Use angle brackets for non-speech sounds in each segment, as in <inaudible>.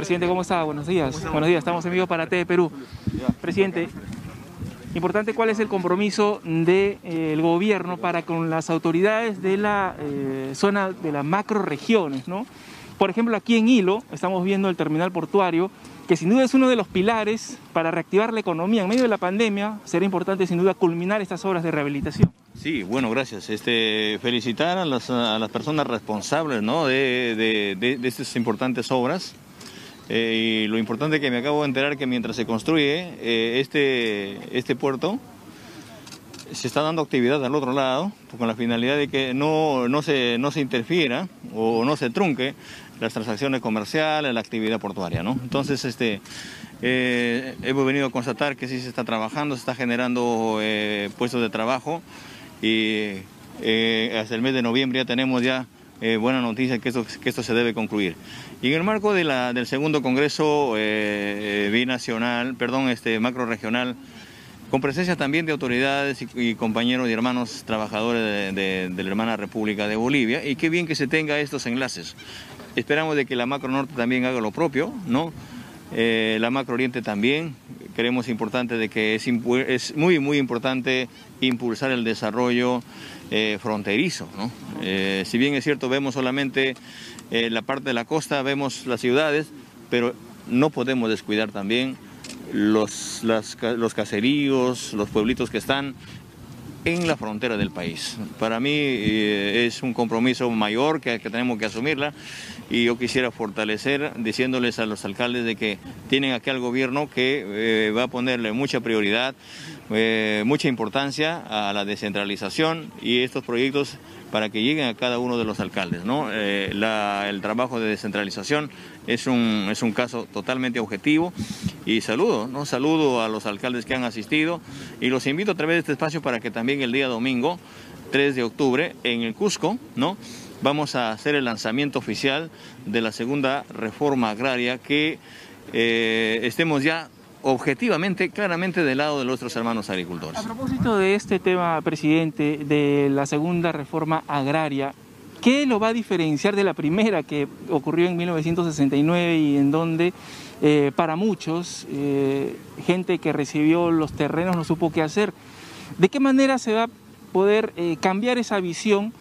Presidente, ¿cómo está? Buenos días. Buenos días, estamos en vivo para TV Perú. Presidente, importante cuál es el compromiso del gobierno para con las autoridades de la eh, zona de las macroregiones, ¿no? Por ejemplo, aquí en Hilo estamos viendo el terminal portuario, que sin duda es uno de los pilares para reactivar la economía. En medio de la pandemia será importante sin duda culminar estas obras de rehabilitación. Sí, bueno, gracias. Este, felicitar a las, personas responsables de, estas importantes obras. Eh, y lo importante que me acabo de enterar que mientras se construye eh, este, este puerto, se está dando actividad al otro lado, con la finalidad de que no, no, se, no se interfiera o no se trunque las transacciones comerciales, la actividad portuaria. ¿no? Entonces, este, eh, hemos venido a constatar que sí se está trabajando, se está generando eh, puestos de trabajo y eh, hasta el mes de noviembre ya tenemos ya buena noticia que esto, se debe concluir. Y en el marco de del segundo Congreso binacional, perdón, este macro regional, con presencia también de autoridades y, compañeros y hermanos trabajadores de, la hermana República de Bolivia, y qué bien que se tenga estos enlaces. Esperamos de que la Macro Norte también haga lo propio, ¿no? Eh, la Macro Oriente también, creemos importante de que es, muy, muy importante impulsar el desarrollo eh, fronterizo, ¿no? Eh, si bien es cierto, vemos solamente la parte de la costa, vemos las ciudades, pero no podemos descuidar también los, los caseríos, los pueblitos que están en la frontera del país. Para mí eh, es un compromiso mayor que, tenemos que asumirla y yo quisiera fortalecer diciéndoles a los alcaldes de que tienen aquí al gobierno que eh, va a ponerle mucha prioridad, eh, mucha importancia a la descentralización y estos proyectos para que lleguen a cada uno de los alcaldes. ¿no? el trabajo de descentralización es un, es un caso totalmente objetivo y saludo, ¿no? saludo a los alcaldes que han asistido y los invito a través de este espacio para que también el día domingo, 3 de octubre, en el Cusco, ¿no? vamos a hacer el lanzamiento oficial de la segunda reforma agraria que eh, estemos ya objetivamente, claramente del lado de nuestros hermanos agricultores. A propósito de este tema, presidente, de la segunda reforma agraria, ¿qué lo va a diferenciar de la primera que ocurrió en 1969 y en donde eh, para muchos, eh, gente que recibió los terrenos no supo qué hacer. ¿De qué manera se va a poder eh, cambiar esa visión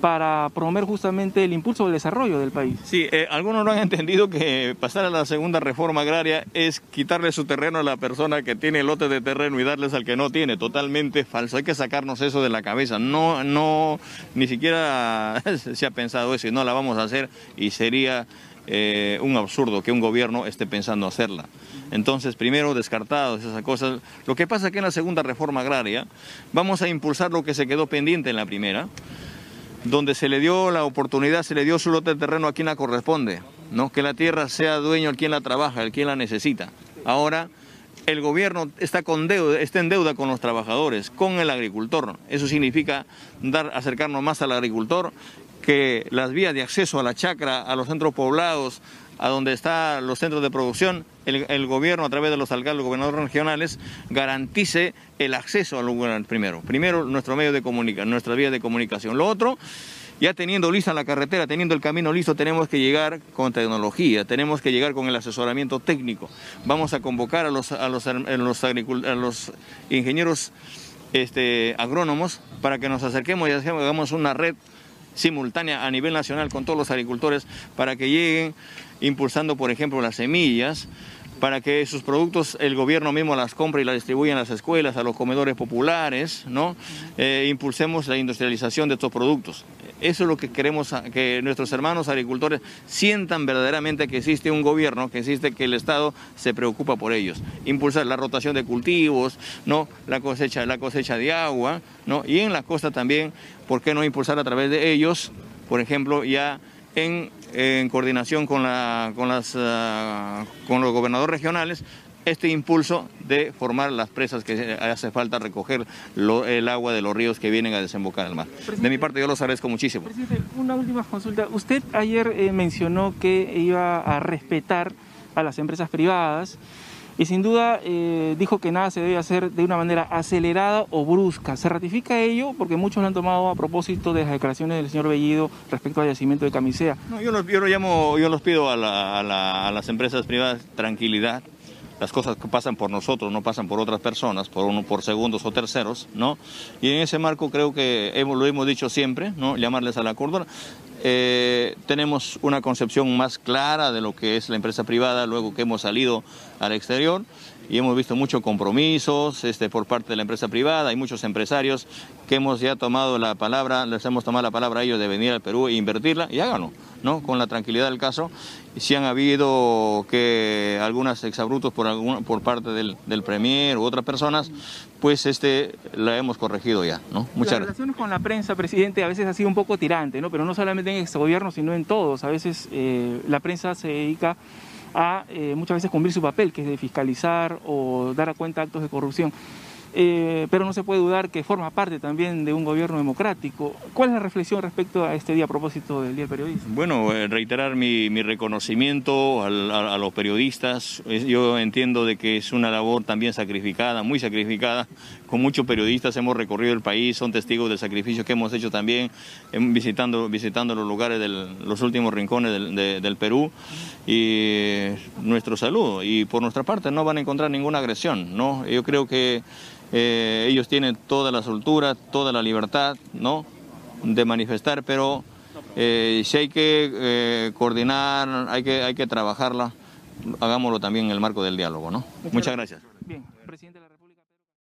para promover justamente el impulso del desarrollo del país. Sí, algunos no han entendido que pasar a la segunda reforma agraria es quitarle su terreno a la persona que tiene lote de terreno y darles al que no tiene. Totalmente falso. Hay que sacarnos eso de la cabeza. No, no, ni siquiera <laughs> se ha pensado eso y no la vamos a hacer y sería eh, un absurdo que un gobierno esté pensando hacerla. Entonces, primero, descartados esas cosas. Lo que pasa es que en la segunda reforma agraria vamos a impulsar lo que se quedó pendiente en la primera, donde se le dio la oportunidad, se le dio su lote de terreno a quien la corresponde, ¿no? que la tierra sea dueño el quien la trabaja, el quien la necesita. Ahora, el gobierno está, con deuda, está en deuda con los trabajadores, con el agricultor. Eso significa dar, acercarnos más al agricultor que las vías de acceso a la chacra, a los centros poblados, a donde están los centros de producción, el, gobierno a través de los alcaldes, gobernadores regionales, garantice el acceso al lugar primero. Primero, nuestro medio de comunicación, nuestras vías de comunicación. Lo otro, ya teniendo lista la carretera, teniendo el camino listo, tenemos que llegar con tecnología, tenemos que llegar con el asesoramiento técnico. Vamos a convocar a los, a los, ingenieros este, agrónomos para que nos acerquemos y hagamos una red simultánea a nivel nacional con todos los agricultores para que lleguen impulsando, por ejemplo, las semillas, para que sus productos el gobierno mismo las compre y las distribuya en las escuelas, a los comedores populares, ¿no? Eh, impulsemos la industrialización de estos productos. Eso es lo que queremos que nuestros hermanos agricultores sientan verdaderamente que existe un gobierno, que existe que el Estado se preocupa por ellos. Impulsar la rotación de cultivos, ¿no? la, cosecha, la cosecha de agua, ¿no? y en la costa también, ¿por qué no impulsar a través de ellos, por ejemplo, ya en, coordinación con, la, con, las, ah, con los gobernadores regionales, este impulso de formar las presas que hace falta recoger el agua de los ríos que vienen a desembocar al mar. de mi parte yo los agradezco muchísimo. Presidente, una última consulta. Usted ayer eh, mencionó que iba a respetar a las empresas privadas y sin duda eh, dijo que nada se debe hacer de una manera acelerada o brusca. ¿Se ratifica ello? Porque muchos lo han tomado a propósito de las declaraciones del señor Bellido respecto al yacimiento de Camisea. yo, los, yo, lo llamo, yo los pido a, las empresas privadas tranquilidad. Las cosas que pasan por nosotros no pasan por otras personas, por uno, por segundos o terceros, ¿no? Y en ese marco creo que hemos, lo hemos dicho siempre, ¿no? Llamarles a la cordura. Eh, tenemos una concepción más clara de lo que es la empresa privada luego que hemos salido al exterior y hemos visto muchos compromisos este, por parte de la empresa privada. Hay muchos empresarios que hemos ya tomado la palabra, les hemos tomado la palabra a ellos de venir al Perú e invertirla y háganlo, ¿no? Con la tranquilidad del caso. Si han habido que algunas exabrutos por, por parte del, del Premier u otras personas, pues este la hemos corregido ya, ¿no? Muchas Las relaciones con la prensa, presidente, a veces ha sido un poco tirante, ¿no? Pero no solamente en este gobierno, sino en todos. A veces eh, la prensa se dedica a eh, muchas veces cumplir su papel, que es de fiscalizar o dar a cuenta actos de corrupción. Eh, pero no se puede dudar que forma parte también de un gobierno democrático. ¿Cuál es la reflexión respecto a este día a propósito del Día del Periodista? Bueno, eh, reiterar mi, reconocimiento a, los periodistas. Yo entiendo de que es una labor también sacrificada, muy sacrificada. Con muchos periodistas hemos recorrido el país, son testigos del sacrificio que hemos hecho también em, visitando, visitando los lugares de los últimos rincones del, del Perú. Y nuestro saludo. Y por nuestra parte no van a encontrar ninguna agresión. ¿no? Yo creo que eh, ellos tienen toda la soltura, toda la libertad ¿no? de manifestar, pero eh, si hay que eh, coordinar, hay que, hay que trabajarla, hagámoslo también en el marco del diálogo. ¿no? Muchas gracias. Bien.